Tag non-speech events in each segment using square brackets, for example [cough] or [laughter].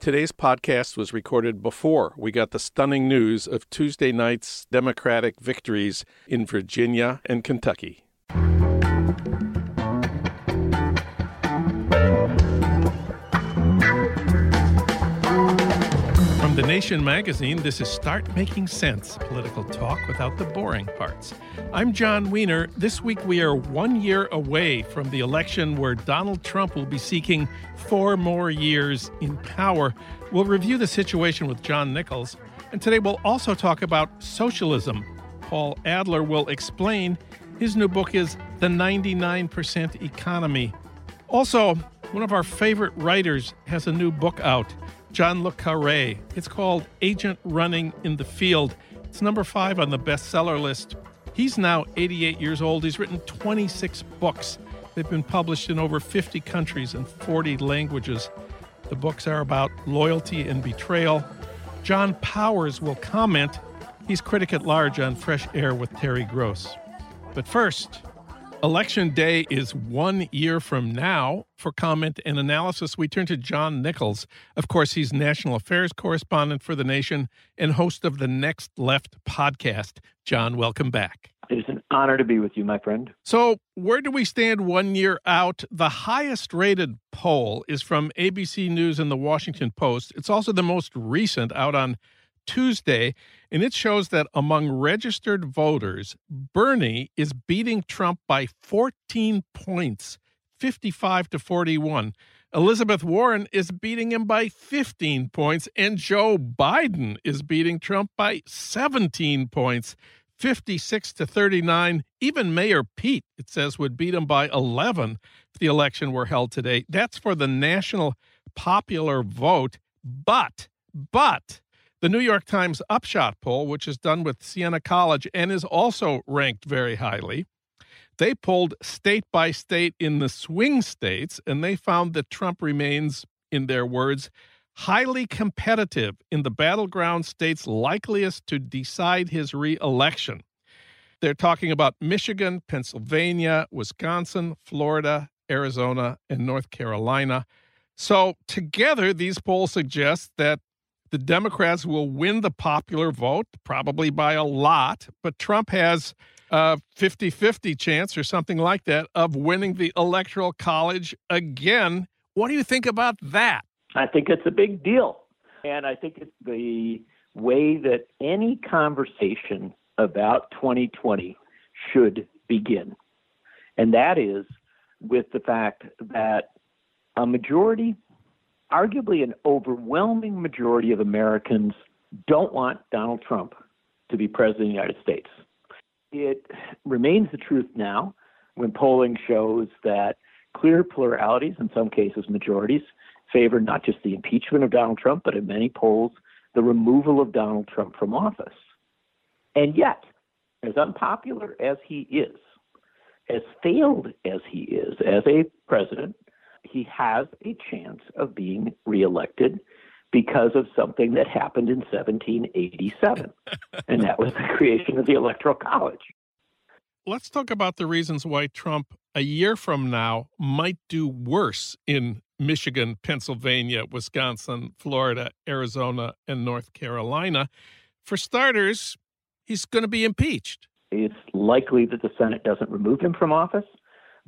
Today's podcast was recorded before we got the stunning news of Tuesday night's Democratic victories in Virginia and Kentucky. Nation magazine, this is Start Making Sense political talk without the boring parts. I'm Jon Wiener. This week we are one year away from the election where Donald Trump will be seeking four more years in power. We'll review the situation with John Nichols, and today we'll also talk about socialism. Paul Adler will explain. His new book is The 99% Economy. Also, one of our favorite writers has a new book out. John Le Carre. It's called Agent Running in the Field. It's number five on the bestseller list. He's now 88 years old. He's written 26 books. They've been published in over 50 countries and 40 languages. The books are about loyalty and betrayal. John Powers will comment. He's critic at large on Fresh Air with Terry Gross. But first, Election Day is one year from now. For comment and analysis, we turn to John Nichols. Of course, he's national affairs correspondent for The Nation and host of the Next Left podcast. John, welcome back. It is an honor to be with you, my friend. So, where do we stand one year out? The highest rated poll is from ABC News and the Washington Post. It's also the most recent out on Tuesday, and it shows that among registered voters, Bernie is beating Trump by 14 points, 55 to 41. Elizabeth Warren is beating him by 15 points, and Joe Biden is beating Trump by 17 points, 56 to 39. Even Mayor Pete, it says, would beat him by 11 if the election were held today. That's for the national popular vote. But, but, the New York Times Upshot poll, which is done with Siena College and is also ranked very highly, they polled state by state in the swing states, and they found that Trump remains, in their words, highly competitive in the battleground states likeliest to decide his reelection. They're talking about Michigan, Pennsylvania, Wisconsin, Florida, Arizona, and North Carolina. So, together, these polls suggest that the Democrats will win the popular vote, probably by a lot, but Trump has a 50 50 chance or something like that of winning the Electoral College again. What do you think about that? I think it's a big deal. And I think it's the way that any conversation about 2020 should begin. And that is with the fact that a majority arguably an overwhelming majority of Americans don't want Donald Trump to be president of the United States. It remains the truth now when polling shows that clear pluralities, in some cases majorities, favor not just the impeachment of Donald Trump, but in many polls, the removal of Donald Trump from office. And yet, as unpopular as he is, as failed as he is as a president, he has a chance of being reelected because of something that happened in 1787, [laughs] and that was the creation of the Electoral College. Let's talk about the reasons why Trump, a year from now, might do worse in Michigan, Pennsylvania, Wisconsin, Florida, Arizona, and North Carolina. For starters, he's going to be impeached. It's likely that the Senate doesn't remove him from office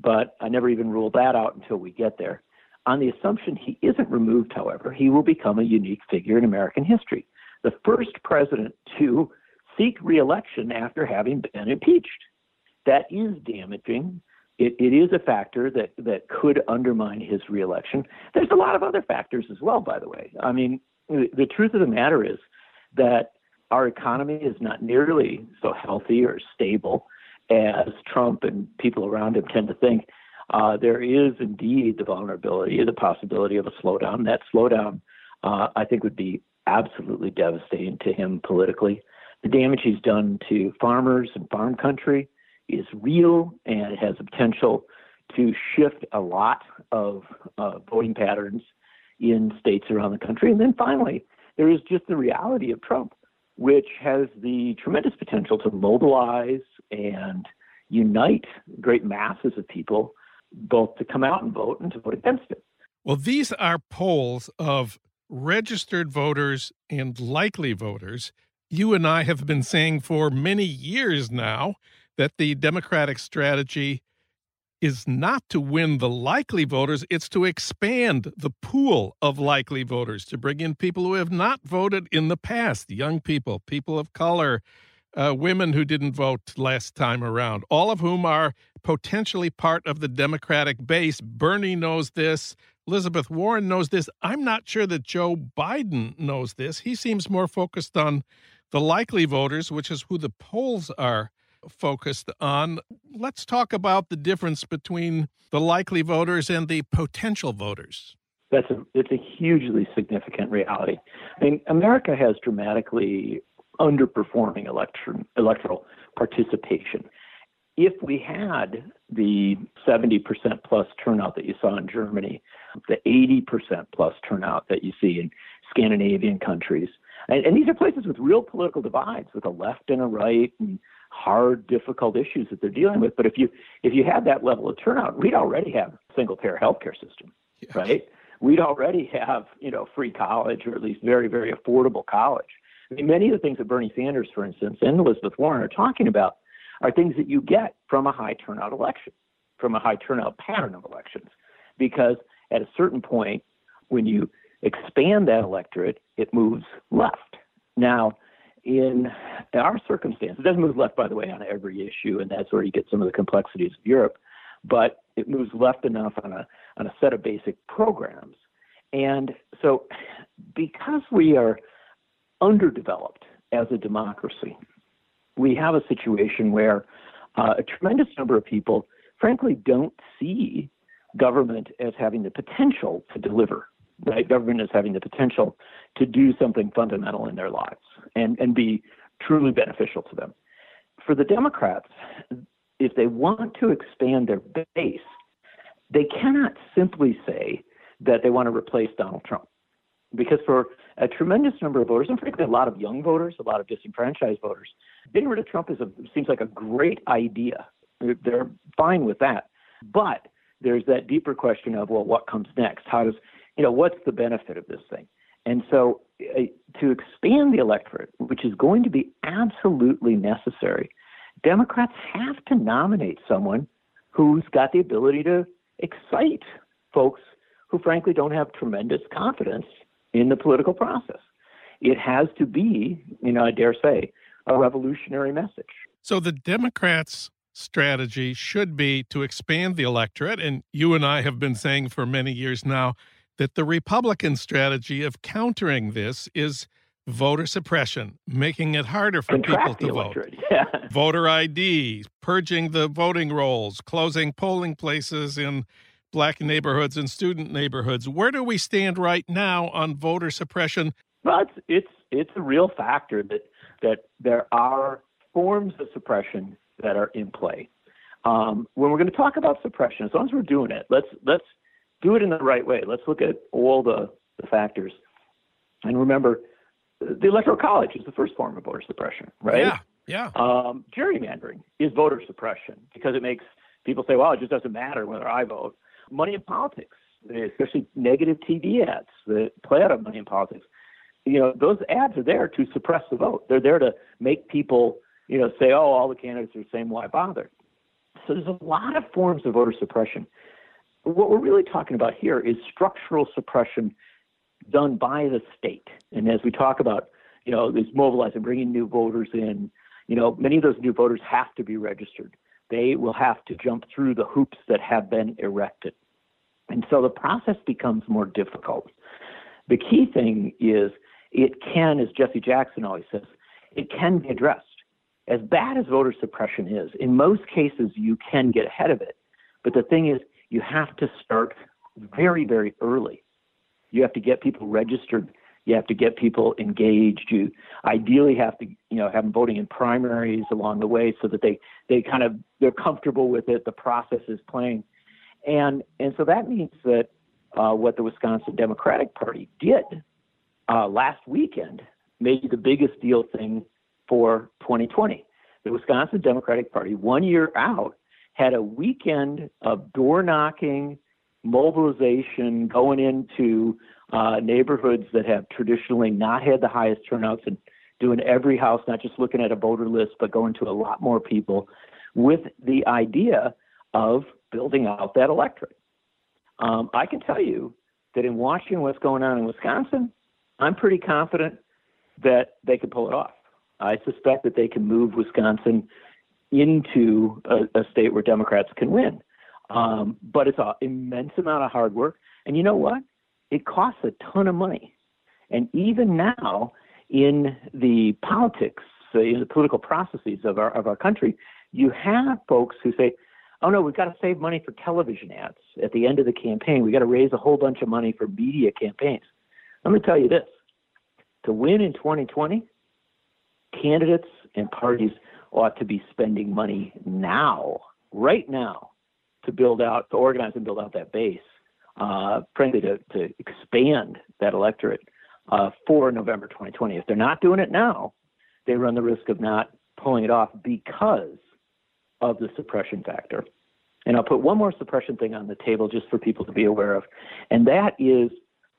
but I never even rule that out until we get there. On the assumption he isn't removed, however, he will become a unique figure in American history. The first president to seek reelection after having been impeached. That is damaging. It, it is a factor that, that could undermine his reelection. There's a lot of other factors as well, by the way. I mean, the, the truth of the matter is that our economy is not nearly so healthy or stable as Trump and people around him tend to think, uh, there is indeed the vulnerability, the possibility of a slowdown. That slowdown, uh, I think, would be absolutely devastating to him politically. The damage he's done to farmers and farm country is real, and it has the potential to shift a lot of uh, voting patterns in states around the country. And then finally, there is just the reality of Trump, which has the tremendous potential to mobilize and unite great masses of people, both to come out and vote and to vote against it. Well, these are polls of registered voters and likely voters. You and I have been saying for many years now that the Democratic strategy is not to win the likely voters, it's to expand the pool of likely voters, to bring in people who have not voted in the past, young people, people of color, uh, women who didn't vote last time around, all of whom are potentially part of the Democratic base. Bernie knows this. Elizabeth Warren knows this. I'm not sure that Joe Biden knows this. He seems more focused on the likely voters, which is who the polls are focused on. Let's talk about the difference between the likely voters and the potential voters. That's a it's a hugely significant reality. I mean, America has dramatically underperforming election electoral participation. If we had the 70% plus turnout that you saw in Germany, the 80% plus turnout that you see in Scandinavian countries, and, and these are places with real political divides, with a left and a right, and hard, difficult issues that they're dealing with. But if you if you had that level of turnout, we'd already have a single payer healthcare system, right? We'd already have you know free college or at least very very affordable college. I mean, many of the things that Bernie Sanders, for instance, and Elizabeth Warren are talking about are things that you get from a high turnout election, from a high turnout pattern of elections, because at a certain point, when you expand that electorate, it moves left. Now, in our circumstance, it doesn't move left, by the way, on every issue, and that's where you get some of the complexities of Europe. But it moves left enough on a on a set of basic programs, and so because we are underdeveloped as a democracy, we have a situation where uh, a tremendous number of people, frankly, don't see government as having the potential to deliver right? Government is having the potential to do something fundamental in their lives and, and be truly beneficial to them. For the Democrats, if they want to expand their base, they cannot simply say that they want to replace Donald Trump. Because for a tremendous number of voters, and frankly, a lot of young voters, a lot of disenfranchised voters, getting rid of Trump is a, seems like a great idea. They're fine with that. But there's that deeper question of, well, what comes next? How does you know, what's the benefit of this thing? And so uh, to expand the electorate, which is going to be absolutely necessary, Democrats have to nominate someone who's got the ability to excite folks who frankly don't have tremendous confidence in the political process. It has to be, you know, I dare say, a revolutionary message. So the Democrats' strategy should be to expand the electorate. And you and I have been saying for many years now that the Republican strategy of countering this is voter suppression, making it harder for Contract people to vote. [laughs] Yeah. Voter ID, purging the voting rolls, closing polling places in black neighborhoods and student neighborhoods. Where do we stand right now on voter suppression? Well, it's it's it's a real factor that that there are forms of suppression that are in play. Um, when we're going to talk about suppression, as long as we're doing it, let's let's do it in the right way. Let's look at all the, the factors. And remember, the electoral college is the first form of voter suppression, right? Yeah, yeah. Um, gerrymandering is voter suppression because it makes people say, well, it just doesn't matter whether I vote. Money in politics, especially negative TV ads that play out of money in politics, you know, those ads are there to suppress the vote. They're there to make people, you know, say, oh, all the candidates are the same, why bother? So there's a lot of forms of voter suppression what we're really talking about here is structural suppression done by the state. And as we talk about, you know, this mobilizing, bringing new voters in, you know, many of those new voters have to be registered. They will have to jump through the hoops that have been erected. And so the process becomes more difficult. The key thing is it can, as Jesse Jackson always says, it can be addressed. As bad as voter suppression is, in most cases you can get ahead of it. But the thing is, you have to start very, very early. You have to get people registered You have to get people engaged. You ideally have to, you know, have them voting in primaries along the way so that they they kind of they're comfortable with it. The process is playing, and and so that means that uh, what the Wisconsin Democratic Party did uh, last weekend made the biggest deal thing for 2020. The Wisconsin Democratic Party, one year out, had a weekend of door knocking, mobilization, going into uh, neighborhoods that have traditionally not had the highest turnouts and doing every house, not just looking at a voter list, but going to a lot more people with the idea of building out that electorate. Um, I can tell you that in watching what's going on in Wisconsin, I'm pretty confident that they could pull it off. I suspect that they can move Wisconsin into a, a state where Democrats can win. Um, but it's an immense amount of hard work. And you know what? It costs a ton of money. And even now, in the politics, in the political processes of our of our country, you have folks who say, "Oh no, we've got to save money for television ads at the end of the campaign. We've got to raise a whole bunch of money for media campaigns." Let me tell you this: to win in 2020, candidates and parties ought to be spending money now, right now, to build out, to organize and build out that base, uh, frankly, to, to expand that electorate uh, for November 2020. If they're not doing it now, they run the risk of not pulling it off because of the suppression factor. And I'll put one more suppression thing on the table just for people to be aware of, and that is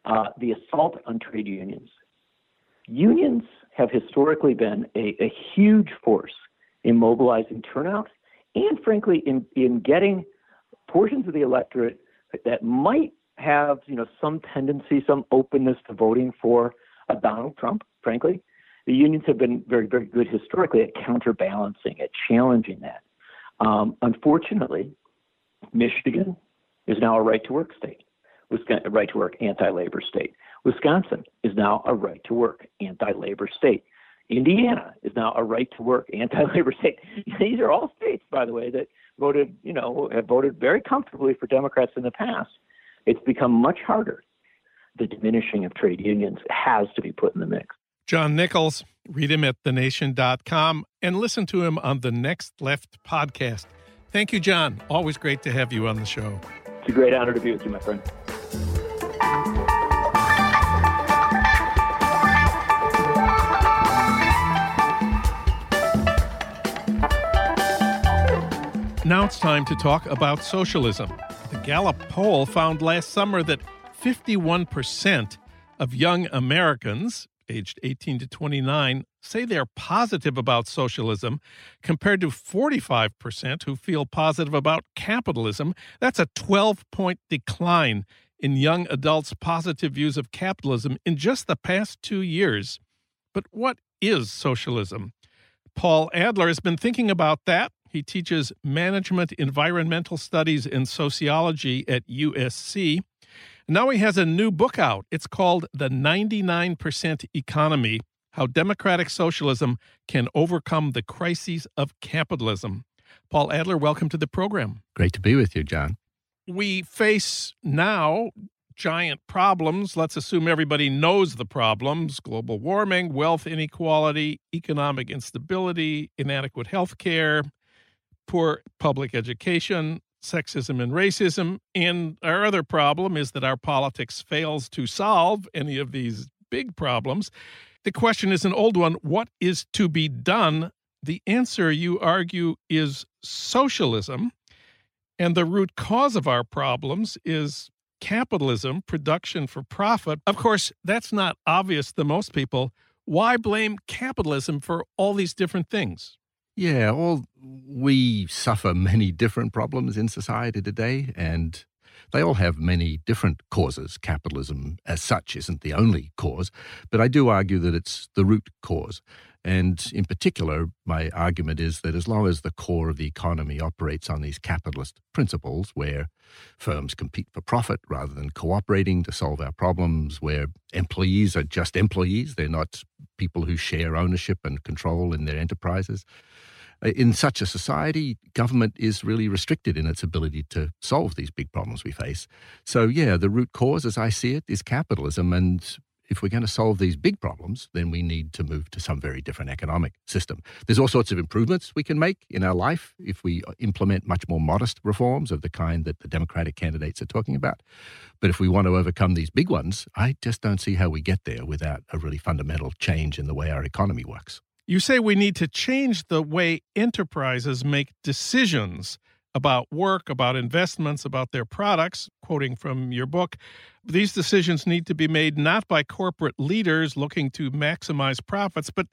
uh, the assault on trade unions. Unions have historically been a, a huge force in mobilizing turnout and, frankly, in, in getting portions of the electorate that might have, you know, some tendency, some openness to voting for a Donald Trump, frankly. The unions have been very, very good historically at counterbalancing, at challenging that. Um, unfortunately, Michigan is now a right to work state, Wisconsin, right to work anti labor state. Wisconsin is now a right to work anti labor state. Indiana is now a right to work anti-labor state. [laughs] These are all states, by the way, that voted, you know, have voted very comfortably for Democrats in the past. It's become much harder. The diminishing of trade unions has to be put in the mix. John Nichols, read him at thenation.com and listen to him on the Next Left podcast. Thank you, John. Always great to have you on the show. It's a great honor to be with you, my friend. Now it's time to talk about socialism. The Gallup poll found last summer that 51% of young Americans aged 18 to 29 say they're positive about socialism, compared to 45% who feel positive about capitalism. That's a 12 point decline in young adults' positive views of capitalism in just the past two years. But what is socialism? Paul Adler has been thinking about that he teaches management, environmental studies, and sociology at USC. Now he has a new book out. It's called The 99% Economy How Democratic Socialism Can Overcome the Crises of Capitalism. Paul Adler, welcome to the program. Great to be with you, John. We face now giant problems. Let's assume everybody knows the problems global warming, wealth inequality, economic instability, inadequate health care, poor public education, sexism and racism. And our other problem is that our politics fails to solve any of these big problems. The question is an old one what is to be done? The answer, you argue, is socialism. And the root cause of our problems is capitalism, production for profit. Of course, that's not obvious to most people. Why blame capitalism for all these different things? Yeah, well, we suffer many different problems in society today, and they all have many different causes. Capitalism, as such, isn't the only cause, but I do argue that it's the root cause. And in particular, my argument is that as long as the core of the economy operates on these capitalist principles, where firms compete for profit rather than cooperating to solve our problems, where employees are just employees, they're not people who share ownership and control in their enterprises. Eh, in such a society, government is really restricted in its ability to solve these big problems we face. So, yeah, the root cause, as I see it, is capitalism. And if we're going to solve these big problems, then we need to move to some very different economic system. There's all sorts of improvements we can make in our life if we uh, implement much more modest reforms of the kind that the Democratic candidates are talking about. But if we want to overcome these big ones, I just don't see how we get there without a really fundamental change in the way our economy works. You say we need to change the way enterprises make decisions about work, about investments, about their products, quoting from your book. These decisions need to be made not by corporate leaders looking to maximize profits, but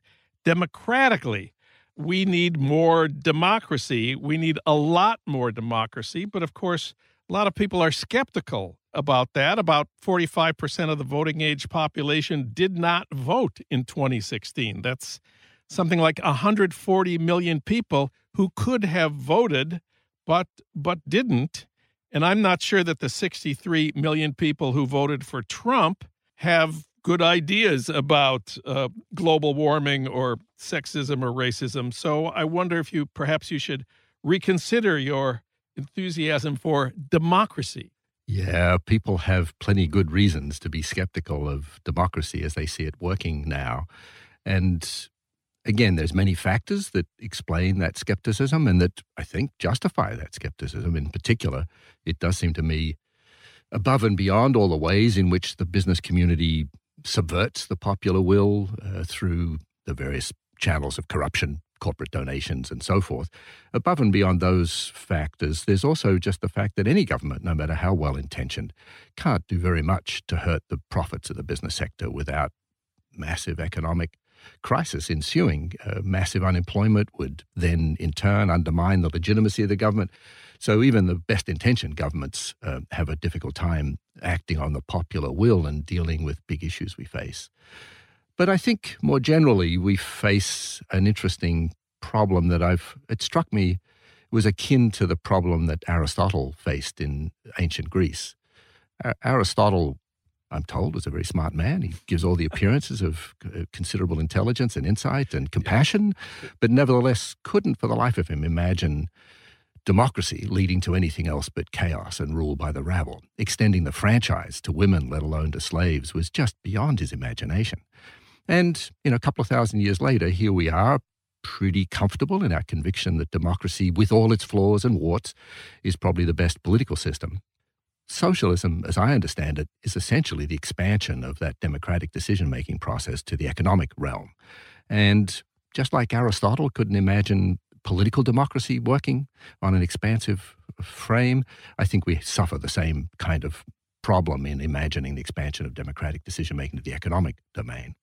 democratically. We need more democracy. We need a lot more democracy. But of course, a lot of people are skeptical about that. About 45% of the voting age population did not vote in 2016. That's something like 140 million people who could have voted but but didn't. And I'm not sure that the 63 million people who voted for Trump have good ideas about uh, global warming or sexism or racism. So I wonder if you perhaps you should reconsider your enthusiasm for democracy. Yeah, people have plenty good reasons to be skeptical of democracy as they see it working now. And again, there's many factors that explain that skepticism and that I think justify that skepticism. In particular, it does seem to me above and beyond all the ways in which the business community subverts the popular will uh, through the various channels of corruption, corporate donations, and so forth. Above and beyond those factors, there's also just the fact that any government, no matter how well intentioned, can't do very much to hurt the profits of the business sector without massive economic crisis ensuing. Uh, massive unemployment would then, in turn, undermine the legitimacy of the government. So even the best intentioned governments uh, have a difficult time acting on the popular will and dealing with big issues we face. But I think more generally, we face an interesting problem that I've, it struck me was akin to the problem that Aristotle faced in ancient Greece. Aristotle I'm told, is a very smart man. He gives all the [laughs] appearances of uh, considerable intelligence and insight and compassion, but nevertheless couldn't for the life of him imagine democracy leading to anything else but chaos and rule by the rabble. Extending the franchise to women, let alone to slaves, was just beyond his imagination. And, you know, a couple of thousand years later, here we are, pretty comfortable in our conviction that democracy, with all its flaws and warts, is probably the best political system. Socialism, as I understand it, is essentially the expansion of that democratic decision making process to the economic realm. And just like Aristotle couldn't imagine political democracy working on an expansive frame, I think we suffer the same kind of problem in imagining the expansion of democratic decision making to the economic domain.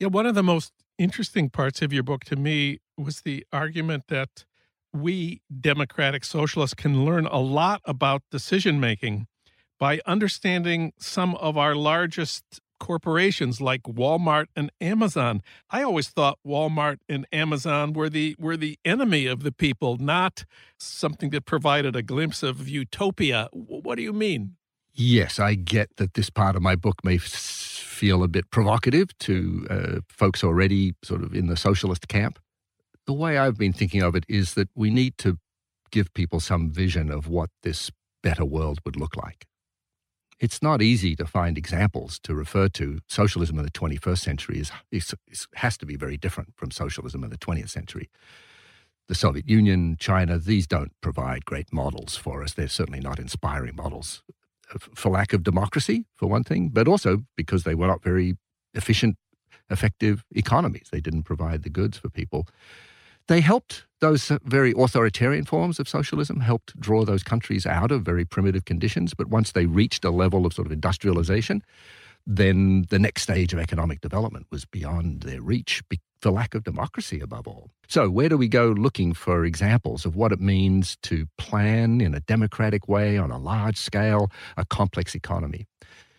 Yeah, one of the most interesting parts of your book to me was the argument that we democratic socialists can learn a lot about decision making by understanding some of our largest corporations like Walmart and Amazon. I always thought Walmart and Amazon were the were the enemy of the people, not something that provided a glimpse of utopia. What do you mean? Yes, I get that this part of my book may feel a bit provocative to uh, folks already sort of in the socialist camp. The way I've been thinking of it is that we need to give people some vision of what this better world would look like. It's not easy to find examples to refer to. Socialism in the 21st century is, is, is, has to be very different from socialism in the 20th century. The Soviet Union, China, these don't provide great models for us. They're certainly not inspiring models uh, for lack of democracy, for one thing, but also because they were not very efficient, effective economies. They didn't provide the goods for people. They helped those very authoritarian forms of socialism helped draw those countries out of very primitive conditions. But once they reached a level of sort of industrialization, then the next stage of economic development was beyond their reach for lack of democracy above all. So, where do we go looking for examples of what it means to plan in a democratic way on a large scale a complex economy?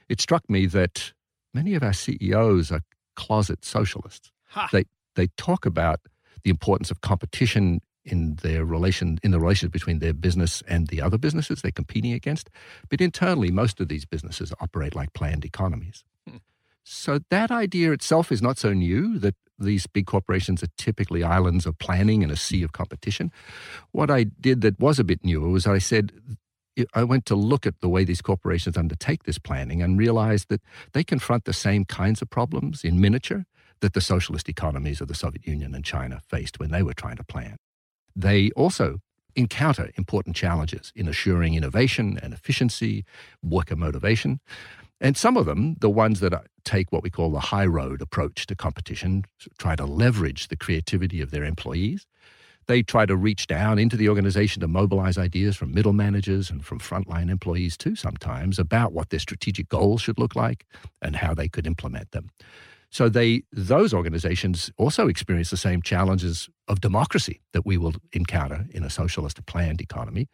It struck me that many of our CEOs are closet socialists. They they talk about the importance of competition in their relation in the relations between their business and the other businesses they're competing against. But internally, most of these businesses operate like planned economies. Hmm. So that idea itself is not so new that these big corporations are typically islands of planning in a sea of competition. What I did that was a bit newer was I said I went to look at the way these corporations undertake this planning and realized that they confront the same kinds of problems in miniature that the socialist economies of the Soviet Union and China faced when they were trying to plan. They also encounter important challenges in assuring innovation and efficiency, worker motivation. And some of them, the ones that uh, take what we call the high road approach to competition, try to leverage the creativity of their employees. They try to reach down into the organization to mobilize ideas from middle managers and from frontline employees too, sometimes, about what their strategic goals should look like and how they could implement them. So they those organizations also experience the same challenges of democracy that we will encounter in a socialist planned economy.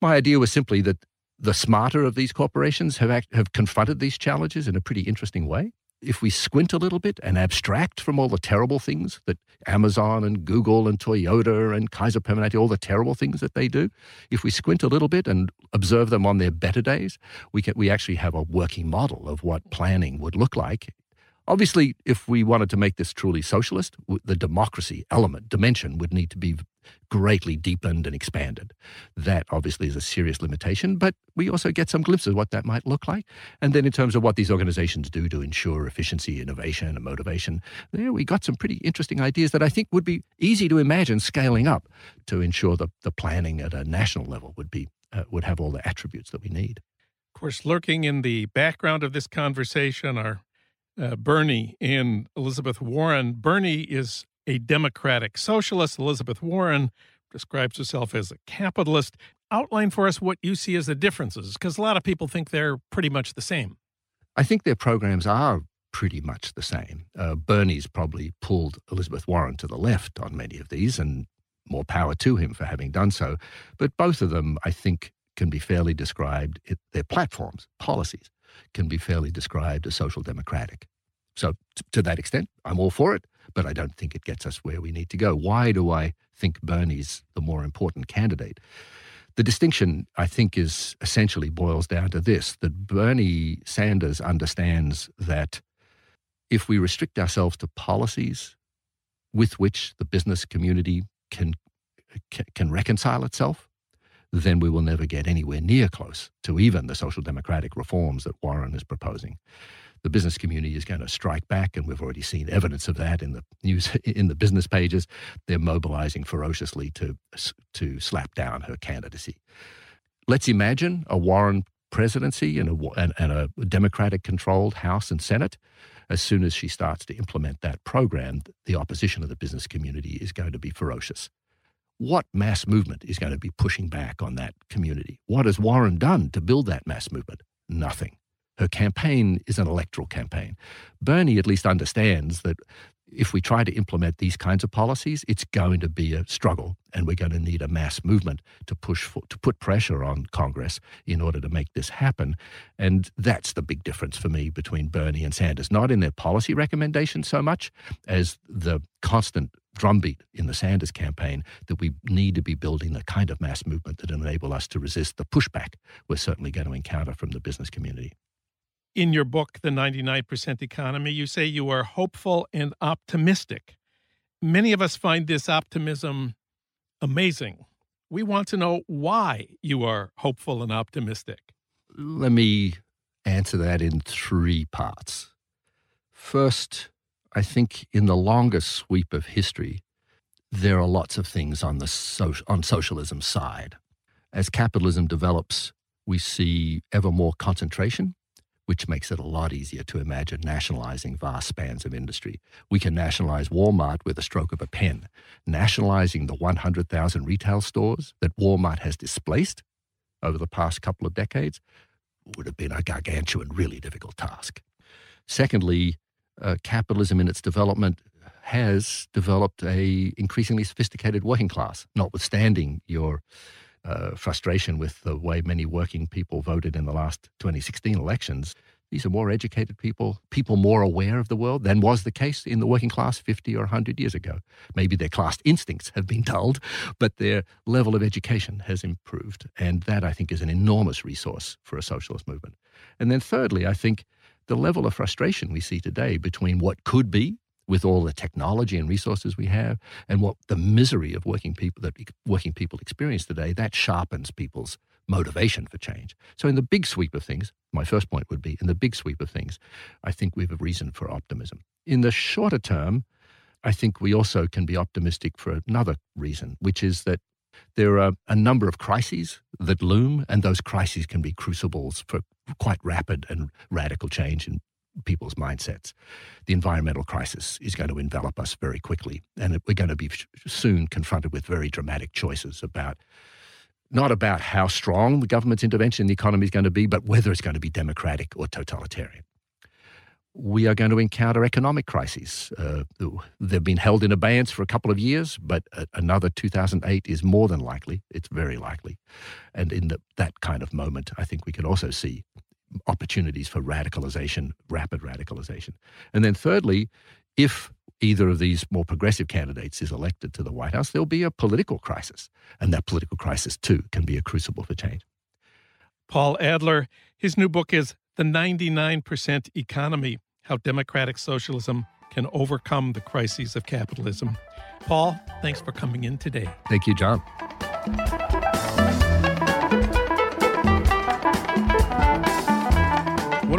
My idea was simply that the smarter of these corporations have act, have confronted these challenges in a pretty interesting way. If we squint a little bit and abstract from all the terrible things that Amazon and Google and Toyota and Kaiser Permanente, all the terrible things that they do, if we squint a little bit and observe them on their better days, we can, we actually have a working model of what planning would look like Obviously, if we wanted to make this truly socialist, the democracy element, dimension, would need to be greatly deepened and expanded. That obviously is a serious limitation, but we also get some glimpses of what that might look like. And then in terms of what these organizations do to ensure efficiency, innovation, and motivation, there we got some pretty interesting ideas that I think would be easy to imagine scaling up to ensure that the planning at a national level would be uh, would have all the attributes that we need. Of course, lurking in the background of this conversation are uh, Bernie and Elizabeth Warren. Bernie is a Democratic socialist. Elizabeth Warren describes herself as a capitalist. Outline for us what you see as the differences, because a lot of people think they're pretty much the same. I think their programs are pretty much the same. Uh, Bernie's probably pulled Elizabeth Warren to the left on many of these, and more power to him for having done so. But both of them, I think, can be fairly described, their platforms, policies, can be fairly described as social democratic. So, t- to that extent, I'm all for it, but I don't think it gets us where we need to go. Why do I think Bernie's the more important candidate? The distinction, I think, is essentially boils down to this that Bernie Sanders understands that if we restrict ourselves to policies with which the business community can, can reconcile itself, then we will never get anywhere near close to even the social democratic reforms that Warren is proposing. The business community is going to strike back, and we've already seen evidence of that in the news [laughs] in the business pages. They're mobilizing ferociously to to slap down her candidacy. Let's imagine a Warren presidency and a, and, and a Democratic controlled House and Senate. As soon as she starts to implement that program, the opposition of the business community is going to be ferocious what mass movement is going to be pushing back on that community? What has Warren done to build that mass movement? Nothing. Her campaign is an electoral campaign. Bernie at least understands that if we try to implement these kinds of policies, it's going to be a struggle, and we're going to need a mass movement to push for, to put pressure on Congress in order to make this happen. And that's the big difference for me between Bernie and Sanders, not in their policy recommendations so much as the constant drumbeat in the Sanders campaign that we need to be building the kind of mass movement that enable us to resist the pushback we're certainly going to encounter from the business community. In your book, The 99% Economy, you say you are hopeful and optimistic. Many of us find this optimism amazing. We want to know why you are hopeful and optimistic. Let me answer that in three parts. First, I think in the longest sweep of history, there are lots of things on the so- on socialism's side. As capitalism develops, we see ever more concentration which makes it a lot easier to imagine nationalizing vast spans of industry. We can nationalize Walmart with a stroke of a pen. Nationalizing the 100,000 retail stores that Walmart has displaced over the past couple of decades would have been a gargantuan, really difficult task. Secondly, uh, capitalism in its development has developed a increasingly sophisticated working class, notwithstanding your uh, frustration with the way many working people voted in the last 2016 elections. These are more educated people, people more aware of the world than was the case in the working class 50 or 100 years ago. Maybe their class instincts have been [laughs] dulled, but their level of education has improved. And that, I think, is an enormous resource for a socialist movement. And then, thirdly, I think the level of frustration we see today between what could be with all the technology and resources we have and what the misery of working people that working people experience today that sharpens people's motivation for change. So, in the big sweep of things, my first point would be in the big sweep of things, I think we have a reason for optimism. In the shorter term, I think we also can be optimistic for another reason, which is that there are a number of crises that loom, and those crises can be crucibles for quite rapid and radical change in people's mindsets. The environmental crisis is going to envelop us very quickly, and we're going to be soon confronted with very dramatic choices about not about how strong the government's intervention in the economy is going to be, but whether it's going to be democratic or totalitarian. We are going to encounter economic crises. Uh, they've been held in abeyance for a couple of years, but another 2008 is more than likely. It's very likely. And in the, that kind of moment, I think we can also see opportunities for radicalization, rapid radicalization. And then, thirdly, if either of these more progressive candidates is elected to the White House, there'll be a political crisis. And that political crisis, too, can be a crucible for change. Paul Adler, his new book is The 99% Economy How Democratic Socialism Can Overcome the Crises of Capitalism. Paul, thanks for coming in today. Thank you, John.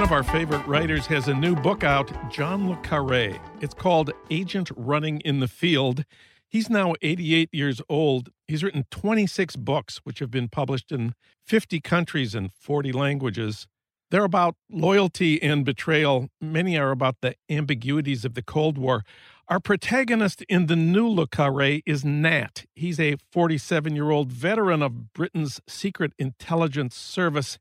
Of our favorite writers has a new book out, John Le Carre. It's called Agent Running in the Field. He's now 88 years old. He's written 26 books, which have been published in 50 countries and 40 languages. They're about loyalty and betrayal. Many are about the ambiguities of the Cold War. Our protagonist in the new Le Carre is Nat. He's a 47 year old veteran of Britain's Secret Intelligence Service.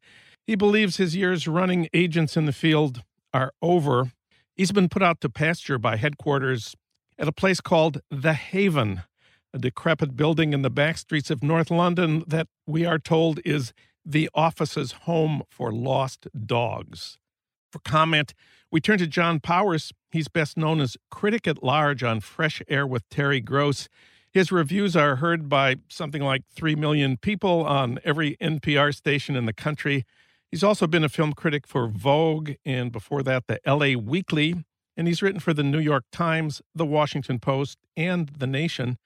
He believes his years running agents in the field are over. He's been put out to pasture by headquarters at a place called The Haven, a decrepit building in the back streets of North London that we are told is the office's home for lost dogs. For comment, we turn to John Powers. He's best known as critic at large on Fresh Air with Terry Gross. His reviews are heard by something like 3 million people on every NPR station in the country. He's also been a film critic for Vogue and before that, the LA Weekly. And he's written for the New York Times, the Washington Post, and The Nation.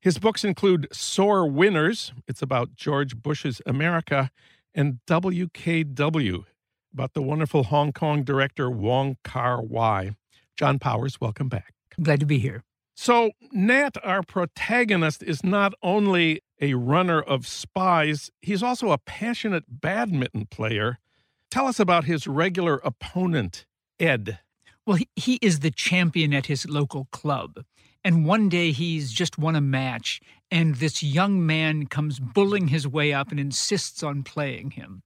His books include Sore Winners, it's about George Bush's America, and WKW, about the wonderful Hong Kong director Wong Kar Wai. John Powers, welcome back. Glad to be here. So, Nat, our protagonist, is not only a runner of spies, he's also a passionate badminton player. Tell us about his regular opponent, Ed. Well, he, is the champion at his local club. And one day he's just won a match, and this young man comes bullying his way up and insists on playing him.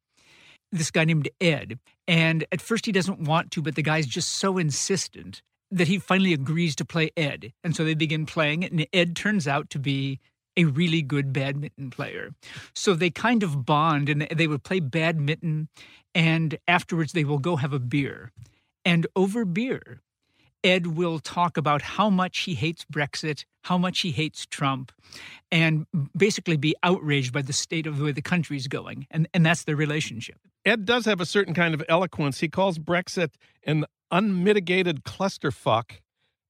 This guy named Ed. And at first he doesn't want to, but the guy's just so insistent that he finally agrees to play Ed. And so they begin playing and Ed turns out to be a really good badminton player. So they kind of bond and they would play badminton, and afterwards they will go have a beer. And over beer, Ed will talk about how much he hates Brexit, how much he hates Trump, and basically be outraged by the state of the way the country's going. And, and that's their relationship. Ed does have a certain kind of eloquence. He calls Brexit an unmitigated clusterfuck,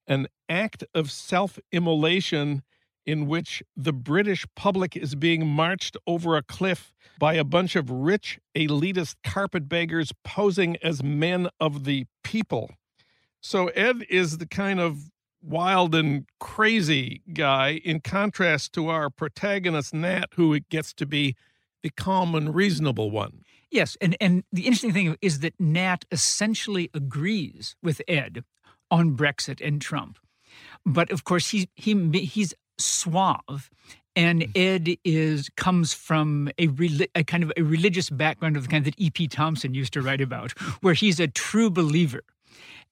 an act of self immolation in which the British public is being marched over a cliff by a bunch of rich, elitist carpetbaggers posing as men of the people. So Ed is the kind of wild and crazy guy in contrast to our protagonist, Nat, who it gets to be the calm and reasonable one. Yes, and, and the interesting thing is that Nat essentially agrees with Ed on Brexit and Trump. But of course, he, he, he's suave and. Hmm. Ed is comes from a, a, kind of a religious background of the kind that E.P. Thompson used to write about, where he's a true believer.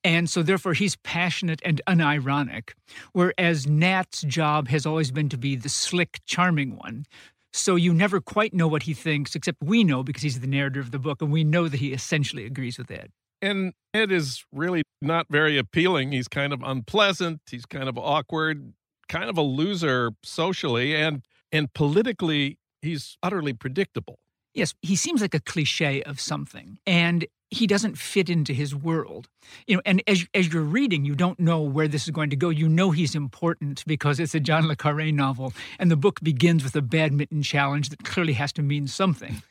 And so, therefore, he's passionate and unironic, whereas Nat's job has always been to be the slick, charming one. So you never quite know what he thinks, except we know because he's the narrator of the book, and we know that he essentially agrees with Ed. And Ed is really not very appealing. He's kind of unpleasant. He's kind of awkward kind of a loser socially and and politically he's utterly predictable. Yes, he seems like a cliche of something. And he doesn't fit into his world. You know, and as as you're reading, you don't know where this is going to go. You know he's important because it's a John le Carre novel, and the book begins with a badminton challenge that clearly has to mean something.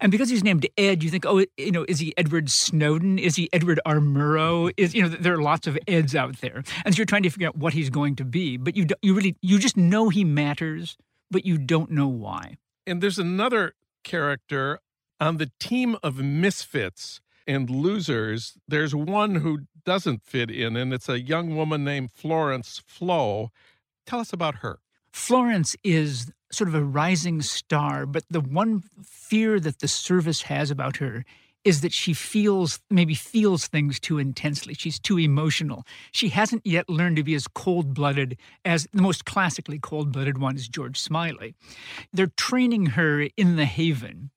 And because he's named Ed, you think, oh, you know, is he Edward Snowden? Is he Edward R. Murrow? Is you know, there are lots of Eds out there, and so you're trying to figure out what he's going to be. But you you really you just know he matters, but you don't know why. And there's another character on the team of misfits and losers. There's one who doesn't fit in, and it's a young woman named Florence Flo. Tell us about her. Florence is sort of a rising star, but the one fear that the service has about her is that she feels maybe feels things too intensely. She's too emotional. She hasn't yet learned to be as cold-blooded as the most classically cold-blooded one is George Smiley. They're training her in the Haven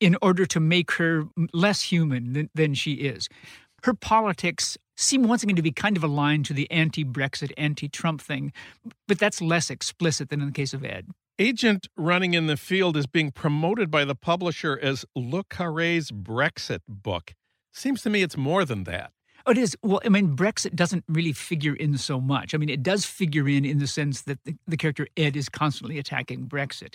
in order to make her less human than, than she is. Her politics seem once again to be kind of aligned to the anti-Brexit, anti-Trump thing, but that's less explicit than in the case of Ed. Agent running in the field is being promoted by the publisher as Le Carre's Brexit book. Seems to me it's more than that. Oh, it is. Well, I mean, Brexit doesn't really figure in so much. I mean, it does figure in in the sense that the, the, character Ed is constantly attacking Brexit.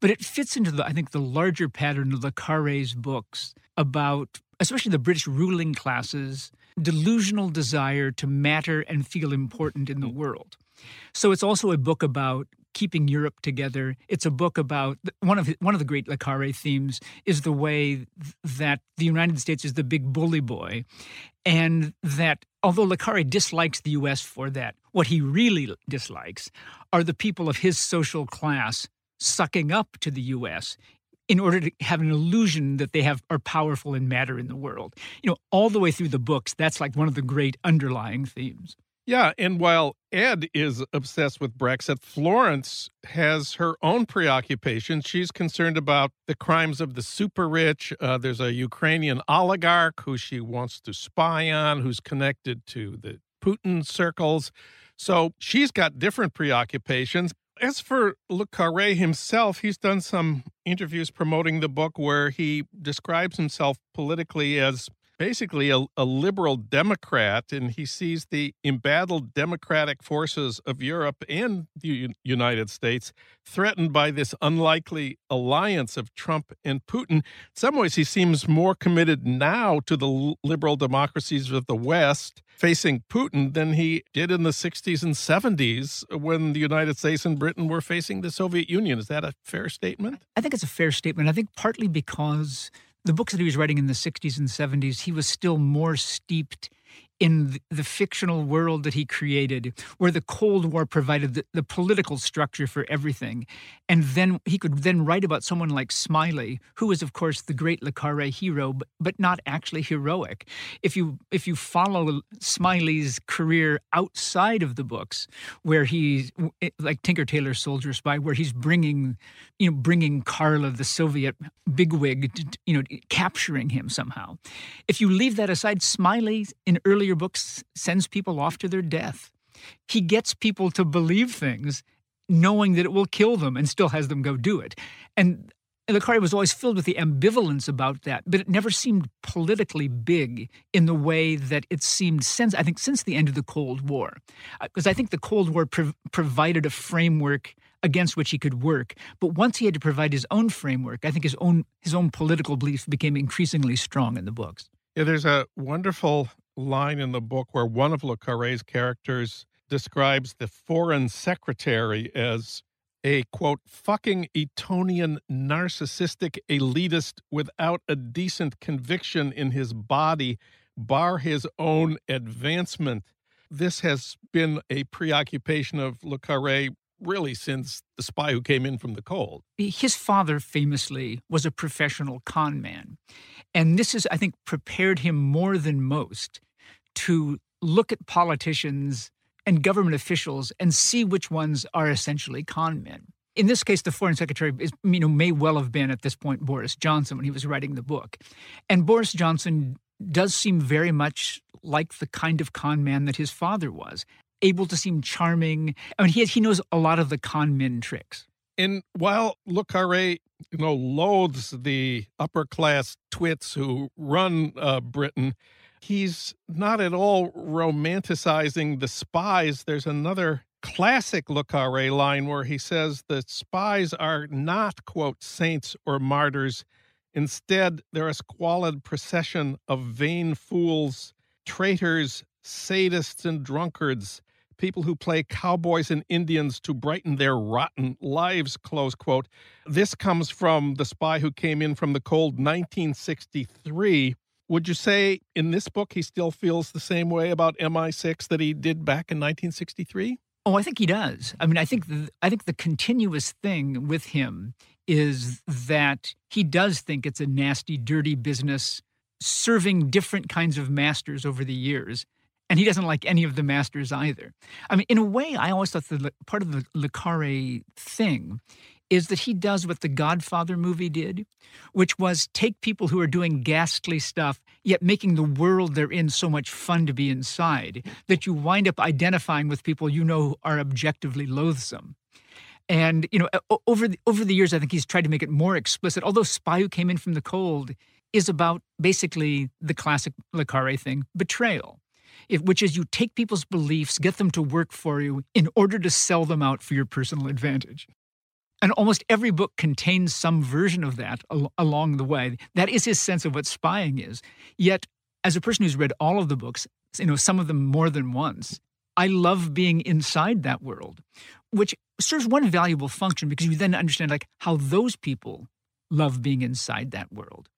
But it fits into, the, I think, the larger pattern of Le Carre's books about, especially the British ruling classes, delusional desire to matter and feel important in the mm. world. So it's also a book about keeping Europe together. It's a book about one of one of the great Le Carre themes is the way that the United States is the big bully boy, and that although Le Carre dislikes the U.S. for that, what he really dislikes are the people of his social class sucking up to the U.S. in order to have an illusion that they have are powerful and matter in the world. You know, all the way through the books, that's like one of the great underlying themes. Yeah, and while Ed is obsessed with Brexit, Florence has her own preoccupations. She's concerned about the crimes of the super rich. Uh, there's a Ukrainian oligarch who she wants to spy on, who's connected to the Putin circles. So she's got different preoccupations. As for Le Carre himself, he's done some interviews promoting the book where he describes himself politically as basically a, a, liberal Democrat, and he sees the embattled democratic forces of Europe and the U- United States threatened by this unlikely alliance of Trump and Putin. In some ways, he seems more committed now to the liberal democracies of the West facing Putin than he did in the 60s and 70s when the United States and Britain were facing the Soviet Union. Is that a fair statement? I think it's a fair statement. I think partly because the books that he was writing in the 60s and 70s, he was still more steeped in the fictional world that he created, where the Cold War provided the, the, political structure for everything. And then he could then write about someone like Smiley, who was, of course, the great Le Carre hero, but, but not actually heroic. If you if you follow Smiley's career outside of the books, where he's like Tinker Tailor Soldier Spy, where he's bringing, you know, bringing Karla, the Soviet bigwig, you know, capturing him somehow. If you leave that aside, Smiley in early earlier books sends people off to their death. He gets people to believe things knowing that it will kill them and still has them go do it. And Le Carre was always filled with the ambivalence about that, but it never seemed politically big in the way that it seemed since, I think, since the end of the Cold War. Because uh, I think the Cold War prov- provided a framework against which he could work. But once he had to provide his own framework, I think his own his own political beliefs became increasingly strong in the books. Yeah, there's a wonderful line in the book where one of Le Carre's characters describes the foreign secretary as a quote fucking Etonian narcissistic elitist without a decent conviction in his body, bar his own advancement. This has been a preoccupation of Le Carre really since the spy who came in from the cold. His father famously was a professional con man. And this has, I think, prepared him more than most to look at politicians and government officials and see which ones are essentially con men. In this case, the foreign secretary is, you know, may well have been at this point Boris Johnson when he was writing the book. And Boris Johnson does seem very much like the kind of con man that his father was, able to seem charming. I mean, he, he knows a lot of the con men tricks. And while Le Carre, you know, loathes the upper class twits who run uh, Britain, he's not at all romanticizing the spies. There's another classic Le Carre line where he says the spies are not, quote, saints or martyrs. Instead, they're a squalid procession of vain fools, traitors, sadists, and drunkards, people who play cowboys and Indians to brighten their rotten lives, close quote. This comes from The Spy Who Came In from the Cold 1963. Would you say in this book he still feels the same way about MI6 that he did back in 1963? Oh, I think he does. I mean, I think the, I think the continuous thing with him is that he does think it's a nasty, dirty business serving different kinds of masters over the years. And he doesn't like any of the masters either. I mean, in a way, I always thought that part of the Le Carre thing is that he does what the Godfather movie did, which was take people who are doing ghastly stuff, yet making the world they're in so much fun to be inside that you wind up identifying with people you know are objectively loathsome. And you know, over the, over the years, I think he's tried to make it more explicit. Although Spy Who Came In from the Cold is about basically the classic Le Carre thing, betrayal. If, which is you take people's beliefs, get them to work for you in order to sell them out for your personal advantage. And almost every book contains some version of that al- along the way. That is his sense of what spying is. Yet, as a person who's read all of the books, you know, some of them more than once, I love being inside that world, which serves one valuable function because you then understand like how those people love being inside that world.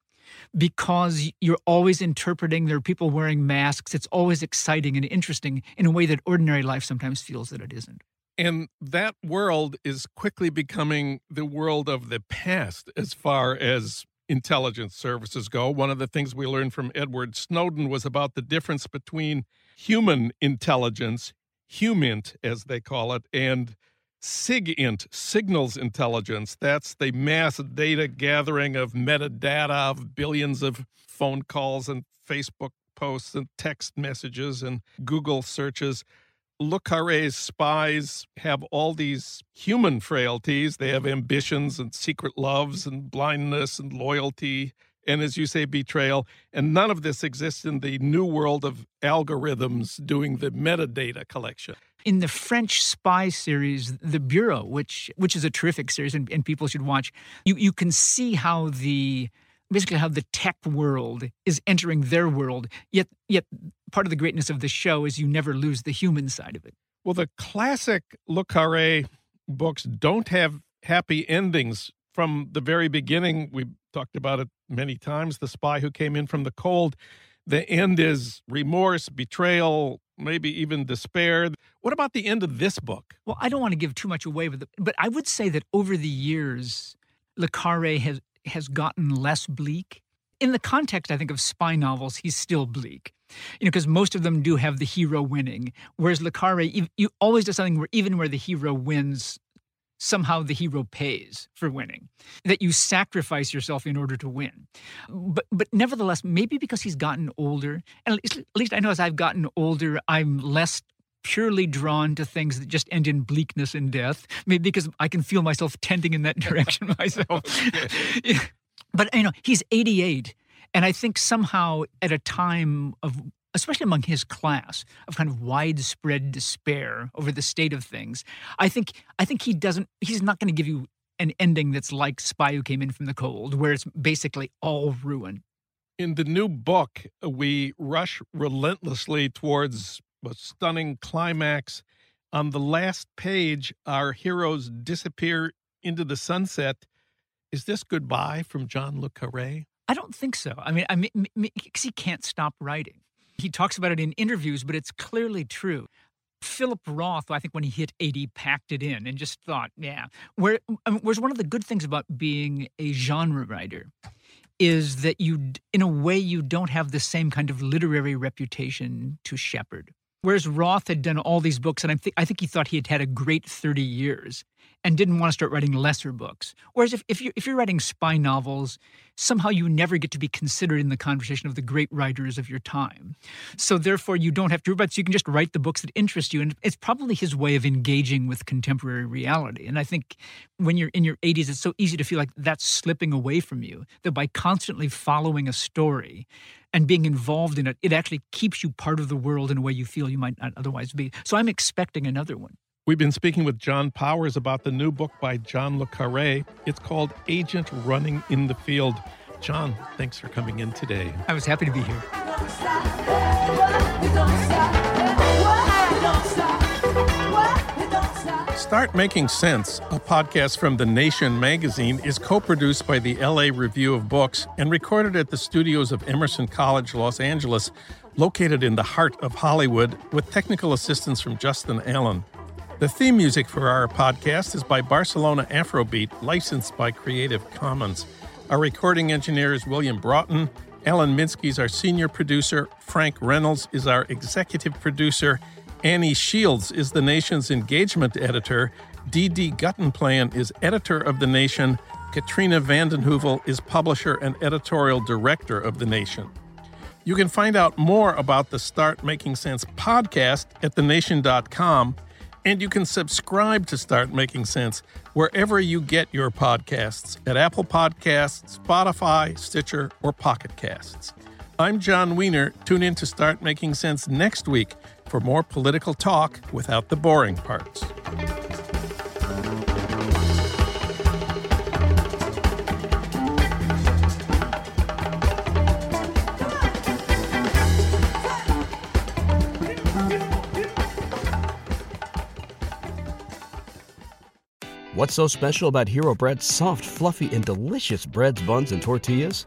Because you're always interpreting, there are people wearing masks. It's always exciting and interesting in a way that ordinary life sometimes feels that it isn't. And that world is quickly becoming the world of the past as far as intelligence services go. One of the things we learned from Edward Snowden was about the difference between human intelligence, HUMINT as they call it, and SIGINT, signals intelligence. That's the mass data gathering of metadata of billions of phone calls and Facebook posts and text messages and Google searches. Le Carre's spies have all these human frailties. They have ambitions and secret loves and blindness and loyalty and, as you say, betrayal. And none of this exists in the new world of algorithms doing the metadata collection. In the French spy series, The Bureau, which which is a terrific series and, and people should watch, you, you can see how the basically how the tech world is entering their world. Yet, yet part of the greatness of the show is you never lose the human side of it. Well, the classic Le Carre books don't have happy endings from the very beginning. We talked about it many times. The spy who came in from the cold. The end is remorse, betrayal, maybe even despair. What about the end of this book? Well, I don't want to give too much away, but, but I would say that over the years, Le Carre has has gotten less bleak. In the context, I think, of spy novels, he's still bleak. You know, because most of them do have the hero winning, whereas Le Carre, you, you always do something where even where the hero wins, somehow the hero pays for winning. That you sacrifice yourself in order to win. But but nevertheless, maybe because he's gotten older, and at least, at least I know as I've gotten older, I'm less purely drawn to things that just end in bleakness and death. Maybe because I can feel myself tending in that [laughs] direction myself. [laughs] [laughs] but you know, he's 88, and I think somehow at a time of especially among his class of kind of widespread despair over the state of things i think i think he doesn't he's not going to give you an ending that's like spy who came in from the cold where it's basically all ruin in the new book we rush relentlessly towards a stunning climax. On the last page, our heroes disappear into the sunset. Is this goodbye from John Le Carre? I don't think so. I mean, I mean, because he can't stop writing. He talks about it in interviews, but it's clearly true. Philip Roth, I think when he hit 80, packed it in and just thought, yeah. Where, um, I mean, whereas one of the good things about being a genre writer is that you, in a way, you don't have the same kind of literary reputation to shepherd. Whereas Roth had done all these books, and I, th- I think he thought he had had a great 30 years and didn't want to start writing lesser books. Whereas if, if, you're, if you're writing spy novels, somehow you never get to be considered in the conversation of the great writers of your time. So therefore, you don't have to, but so you can just write the books that interest you. And it's probably his way of engaging with contemporary reality. And I think when you're in your 80s, it's so easy to feel like that's slipping away from you, that by constantly following a story, and being involved in it, it actually keeps you part of the world in a way you feel you might not otherwise be. So I'm expecting another one. We've been speaking with John Powers about the new book by John Le Carre. It's called Agent Running in the Field. John, thanks for coming in today. I was happy to be here. Start Making Sense, a podcast from The Nation magazine, is co produced by the LA Review of Books and recorded at the studios of Emerson College, Los Angeles, located in the heart of Hollywood, with technical assistance from Justin Allen. The theme music for our podcast is by Barcelona Afrobeat, licensed by Creative Commons. Our recording engineer is William Broughton. Alan Minsky is our senior producer. Frank Reynolds is our executive producer. Annie Shields is the nation's engagement editor. Dee Guttenplan is editor of The Nation. Katrina vanden Heuvel is publisher and editorial director of The Nation. You can find out more about the Start Making Sense podcast at thenation.com, and you can subscribe to Start Making Sense wherever you get your podcasts at Apple Podcasts, Spotify, Stitcher, or Pocket Casts. I'm Jon Wiener. Tune in to Start Making Sense next week for more political talk without the boring parts. What's so special about Hero Bread's soft, fluffy, and delicious breads, buns, and tortillas?